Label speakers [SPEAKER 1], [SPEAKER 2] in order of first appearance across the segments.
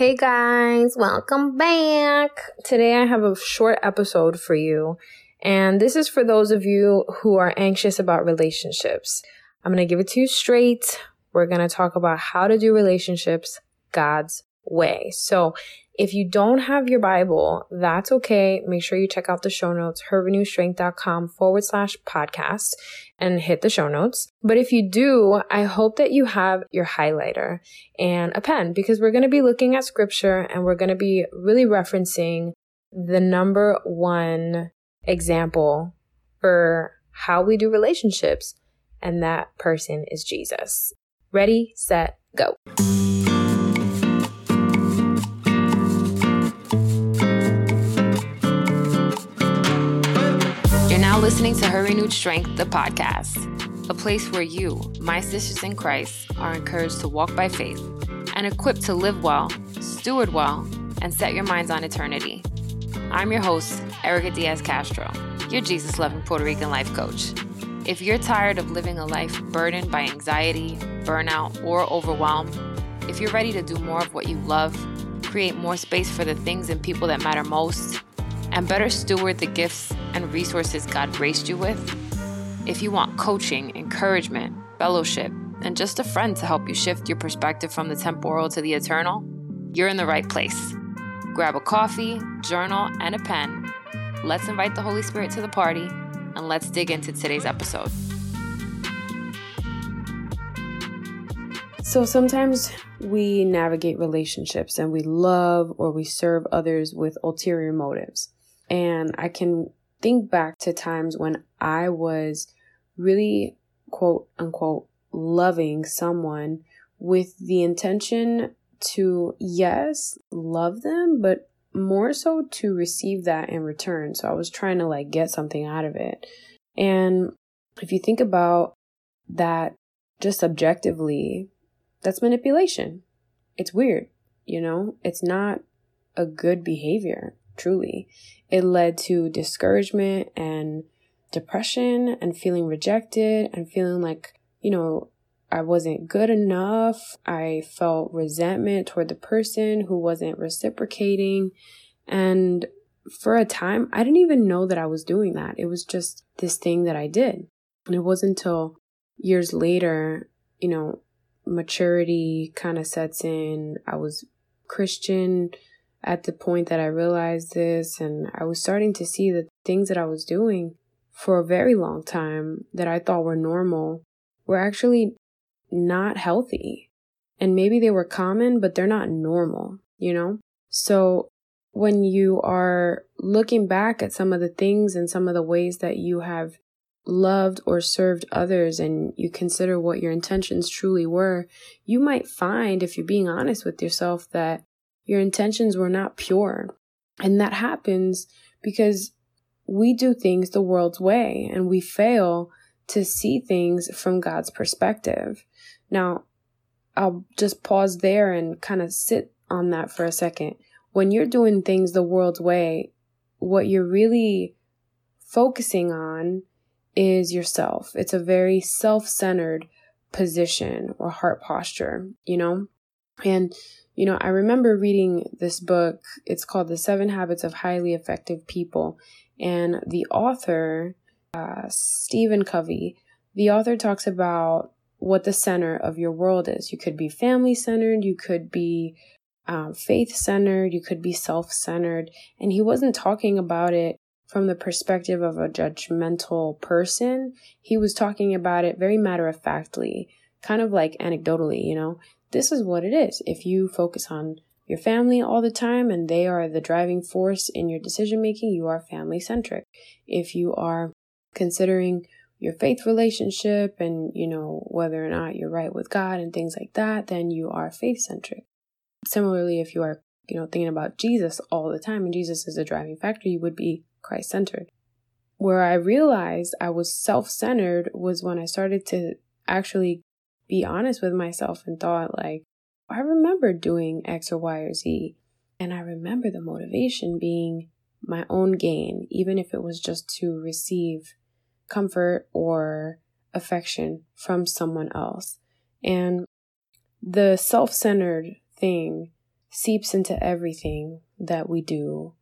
[SPEAKER 1] Hey guys, welcome back. Today I have a short episode for you, and this is for those of you who are anxious about relationships. I'm going to give it to you straight. We're going to talk about how to do relationships God's way. So, if you don't have your Bible, that's okay. Make sure you check out the show notes, herrenewedstrength.com forward slash podcast and hit the show notes. But if you do, I hope that you have your highlighter and a pen because we're going to be looking at scripture and we're going to be really referencing the number one example for how we do relationships. And that person is Jesus. Ready, set, go.
[SPEAKER 2] Listening to Her Renewed Strength, the podcast, a place where you, my sisters in Christ, are encouraged to walk by faith and equipped to live well, steward well, and set your minds on eternity. I'm your host, Erica Diaz Castro, your Jesus loving Puerto Rican life coach. If you're tired of living a life burdened by anxiety, burnout, or overwhelm, if you're ready to do more of what you love, create more space for the things and people that matter most, and better steward the gifts and resources God graced you with? If you want coaching, encouragement, fellowship, and just a friend to help you shift your perspective from the temporal to the eternal, you're in the right place. Grab a coffee, journal, and a pen. Let's invite the Holy Spirit to the party, and let's dig into today's episode.
[SPEAKER 1] So sometimes we navigate relationships and we love or we serve others with ulterior motives. And I can think back to times when I was really quote unquote loving someone with the intention to, yes, love them, but more so to receive that in return. So I was trying to like get something out of it. And if you think about that just objectively, that's manipulation. It's weird, you know? It's not a good behavior truly. It led to discouragement and depression and feeling rejected and feeling like, you know, I wasn't good enough. I felt resentment toward the person who wasn't reciprocating. And for a time, I didn't even know that I was doing that. It was just this thing that I did. And it wasn't until years later, you know, maturity kind of sets in. I was Christian at the point that I realized this, and I was starting to see the things that I was doing for a very long time that I thought were normal were actually not healthy. And maybe they were common, but they're not normal, you know? So when you are looking back at some of the things and some of the ways that you have loved or served others and you consider what your intentions truly were, you might find, if you're being honest with yourself, that your intentions were not pure. And that happens because we do things the world's way and we fail to see things from God's perspective. Now, I'll just pause there and kind of sit on that for a second. When you're doing things the world's way, what you're really focusing on is yourself. It's a very self centered position or heart posture, you know? And you know, I remember reading this book. It's called The Seven Habits of Highly Effective People. And the author, uh, Stephen Covey, the author talks about what the center of your world is. You could be family centered, you could be um, faith centered, you could be self centered. And he wasn't talking about it from the perspective of a judgmental person. He was talking about it very matter of factly, kind of like anecdotally, you know, this is what it is. If you focus on your family all the time and they are the driving force in your decision making, you are family centric. If you are considering your faith relationship and, you know, whether or not you're right with God and things like that, then you are faith centric. Similarly, if you are, you know, thinking about Jesus all the time and Jesus is a driving factor, you would be Christ centered. Where I realized I was self centered was when I started to actually be honest with myself and thought, like, I remember doing X or Y or Z. And I remember the motivation being my own gain, even if it was just to receive comfort or affection from someone else. And the self centered thing seeps into everything that we do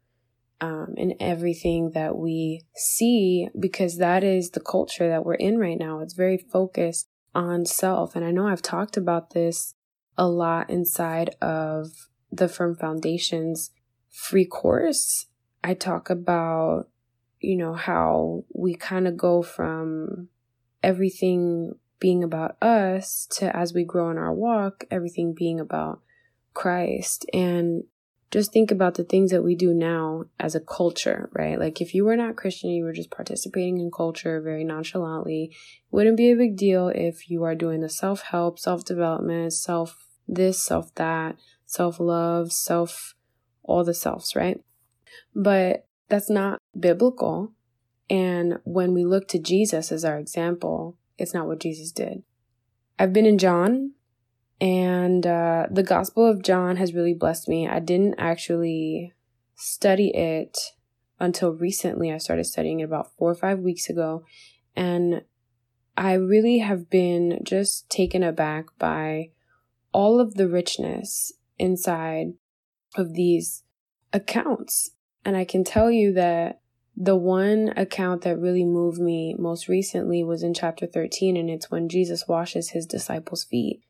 [SPEAKER 1] um, and everything that we see because that is the culture that we're in right now. It's very focused on self. And I know I've talked about this a lot inside of the Firm Foundations free course. I talk about, you know, how we kind of go from everything being about us to as we grow in our walk, everything being about Christ. And just think about the things that we do now as a culture, right? Like if you were not Christian, you were just participating in culture very nonchalantly, wouldn't be a big deal if you are doing the self help, self development, self this, self that, self love, self, all the selves, right? But that's not biblical. And when we look to Jesus as our example, it's not what Jesus did. I've been in John, and uh, the Gospel of John has really blessed me. I didn't actually study it until recently. I started studying it about four or five weeks ago. And I really have been just taken aback by all of the richness inside of these accounts. And I can tell you that the one account that really moved me most recently was in chapter 13, and it's when Jesus washes his disciples' feet.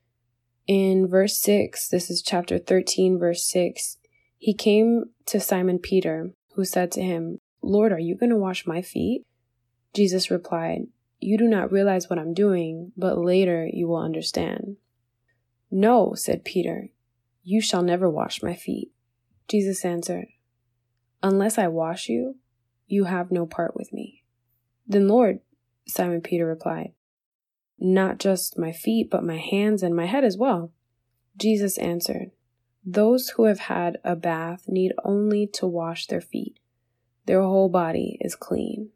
[SPEAKER 1] In verse 6, this is chapter 13, verse 6, he came to Simon Peter, who said to him, Lord, are you going to wash my feet? Jesus replied, You do not realize what I'm doing, but later you will understand. No, said Peter, you shall never wash my feet. Jesus answered, Unless I wash you, you have no part with me. Then, Lord, Simon Peter replied, not just my feet, but my hands and my head as well. Jesus answered, Those who have had a bath need only to wash their feet. Their whole body is clean.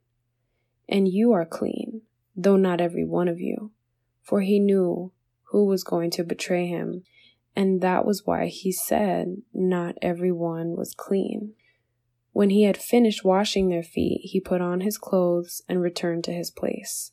[SPEAKER 1] And you are clean, though not every one of you. For he knew who was going to betray him, and that was why he said, Not every one was clean. When he had finished washing their feet, he put on his clothes and returned to his place.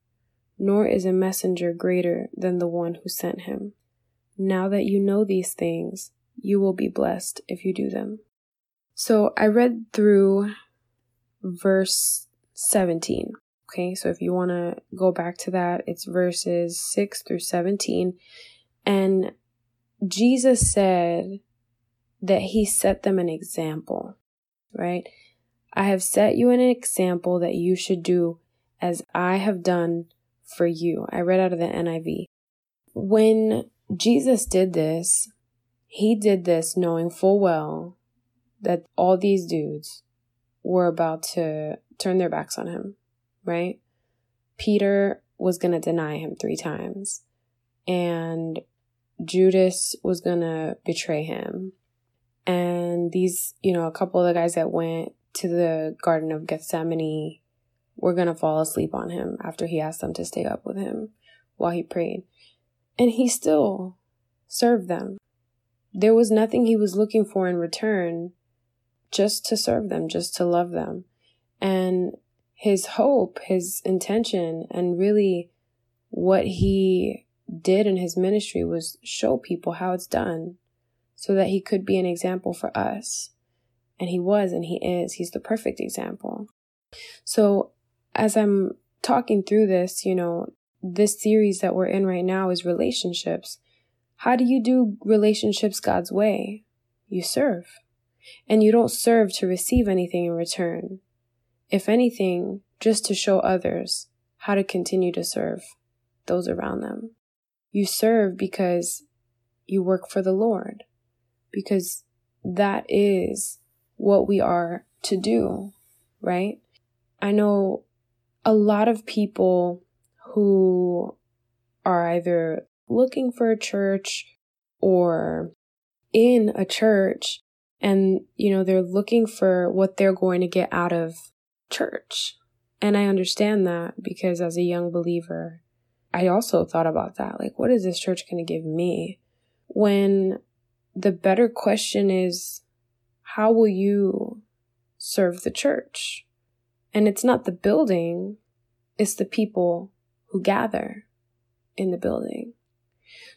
[SPEAKER 1] nor is a messenger greater than the one who sent him. Now that you know these things, you will be blessed if you do them. So I read through verse 17. Okay, so if you want to go back to that, it's verses 6 through 17. And Jesus said that he set them an example, right? I have set you an example that you should do as I have done for you. I read out of the NIV. When Jesus did this, he did this knowing full well that all these dudes were about to turn their backs on him, right? Peter was going to deny him three times, and Judas was going to betray him. And these, you know, a couple of the guys that went to the Garden of Gethsemane were going to fall asleep on him after he asked them to stay up with him while he prayed. And he still served them. There was nothing he was looking for in return, just to serve them, just to love them. And his hope, his intention, and really what he did in his ministry was show people how it's done so that he could be an example for us. And he was and he is. He's the perfect example. So as I'm talking through this, you know, this series that we're in right now is relationships. How do you do relationships God's way? You serve. And you don't serve to receive anything in return. If anything, just to show others how to continue to serve those around them. You serve because you work for the Lord, because that is what we are to do, right? I know a lot of people who are either looking for a church or in a church And, you know, they're looking for what they're going to get out of church. And I understand that because as a young believer, I also thought about that. Like, what is this church going to give me? When the better question is, how will you serve the church? And it's not the building, it's the people who gather in the building.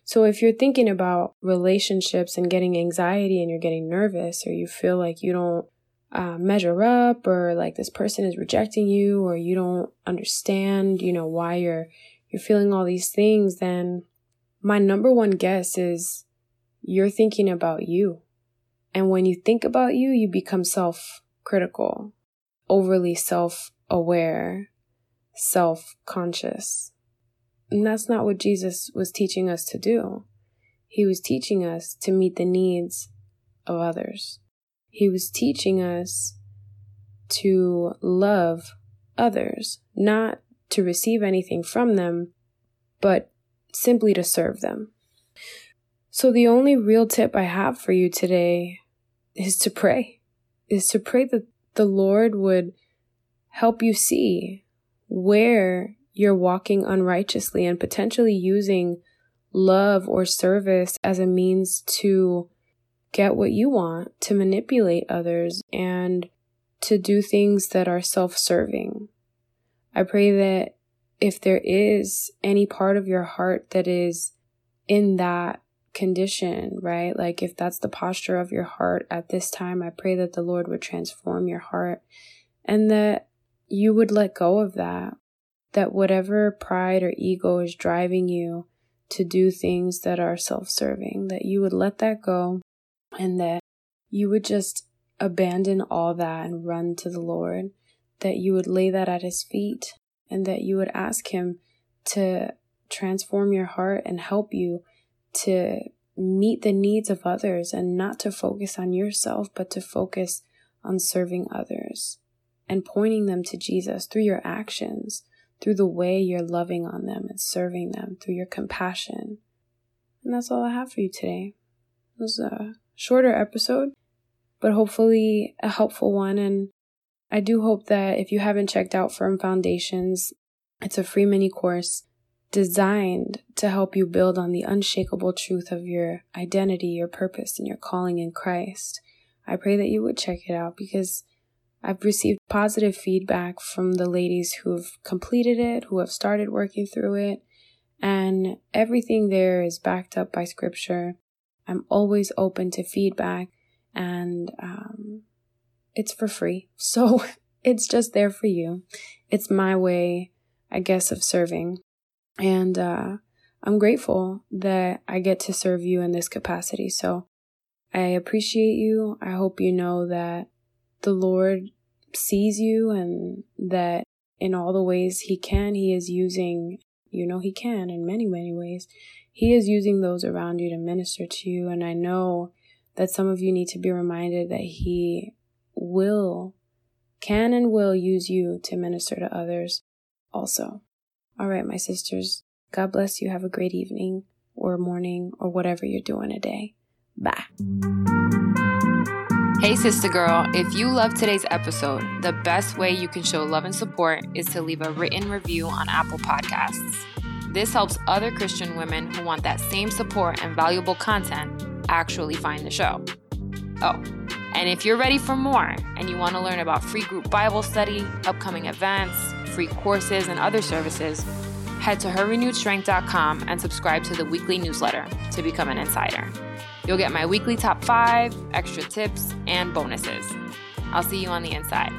[SPEAKER 1] So if you're thinking about relationships and getting anxiety and you're getting nervous or you feel like you don't uh, measure up or like this person is rejecting you or you don't understand, you know, why you're you're feeling all these things, then my number one guess is you're thinking about you. And when you think about you, you become self-critical, overly self-aware, self-conscious. And that's not what Jesus was teaching us to do. He was teaching us to meet the needs of others. He was teaching us to love others, not to receive anything from them, but simply to serve them. So the only real tip I have for you today is to pray, is to pray that the Lord would help you see where you're walking unrighteously and potentially using love or service as a means to get what you want, to manipulate others, and to do things that are self serving. I pray that if there is any part of your heart that is in that condition, right? Like if that's the posture of your heart at this time, I pray that the Lord would transform your heart and that you would let go of that. That whatever pride or ego is driving you to do things that are self serving, that you would let that go and that you would just abandon all that and run to the Lord, that you would lay that at His feet, and that you would ask Him to transform your heart and help you to meet the needs of others and not to focus on yourself, but to focus on serving others and pointing them to Jesus through your actions, through the way you're loving on them and serving them, through your compassion. And that's all I have for you today. It was a shorter episode, but hopefully a helpful one. And I do hope that if you haven't checked out Firm Foundations, it's a free mini course designed to help you build on the unshakable truth of your identity, your purpose, and your calling in Christ. I pray that you would check it out because I've received positive feedback from the ladies who have completed it, who have started working through it, and everything there is backed up by scripture. I'm always open to feedback and um, it's for free. So it's just there for you. It's my way, I guess, of serving. And uh, I'm grateful that I get to serve you in this capacity. So I appreciate you. I hope you know that the Lord sees you and that in all the ways He can, He is using, you know, He can in many, many ways. He is using those around you to minister to you. And I know that some of you need to be reminded that He will, can, and will use you to minister to others also. All right, my sisters, God bless you. Have a great evening or morning or whatever you're doing today. Bye.
[SPEAKER 2] Hey, sister girl, if you love today's episode, the best way you can show love and support is to leave a written review on Apple Podcasts. This helps other Christian women who want that same support and valuable content actually find the show. Oh, and if you're ready for more and you want to learn about free group Bible study, upcoming events, free courses, and other services, head to herrenewedstrength.com and subscribe to the weekly newsletter to become an insider. You'll get my weekly top five, extra tips, and bonuses. I'll see you on the inside.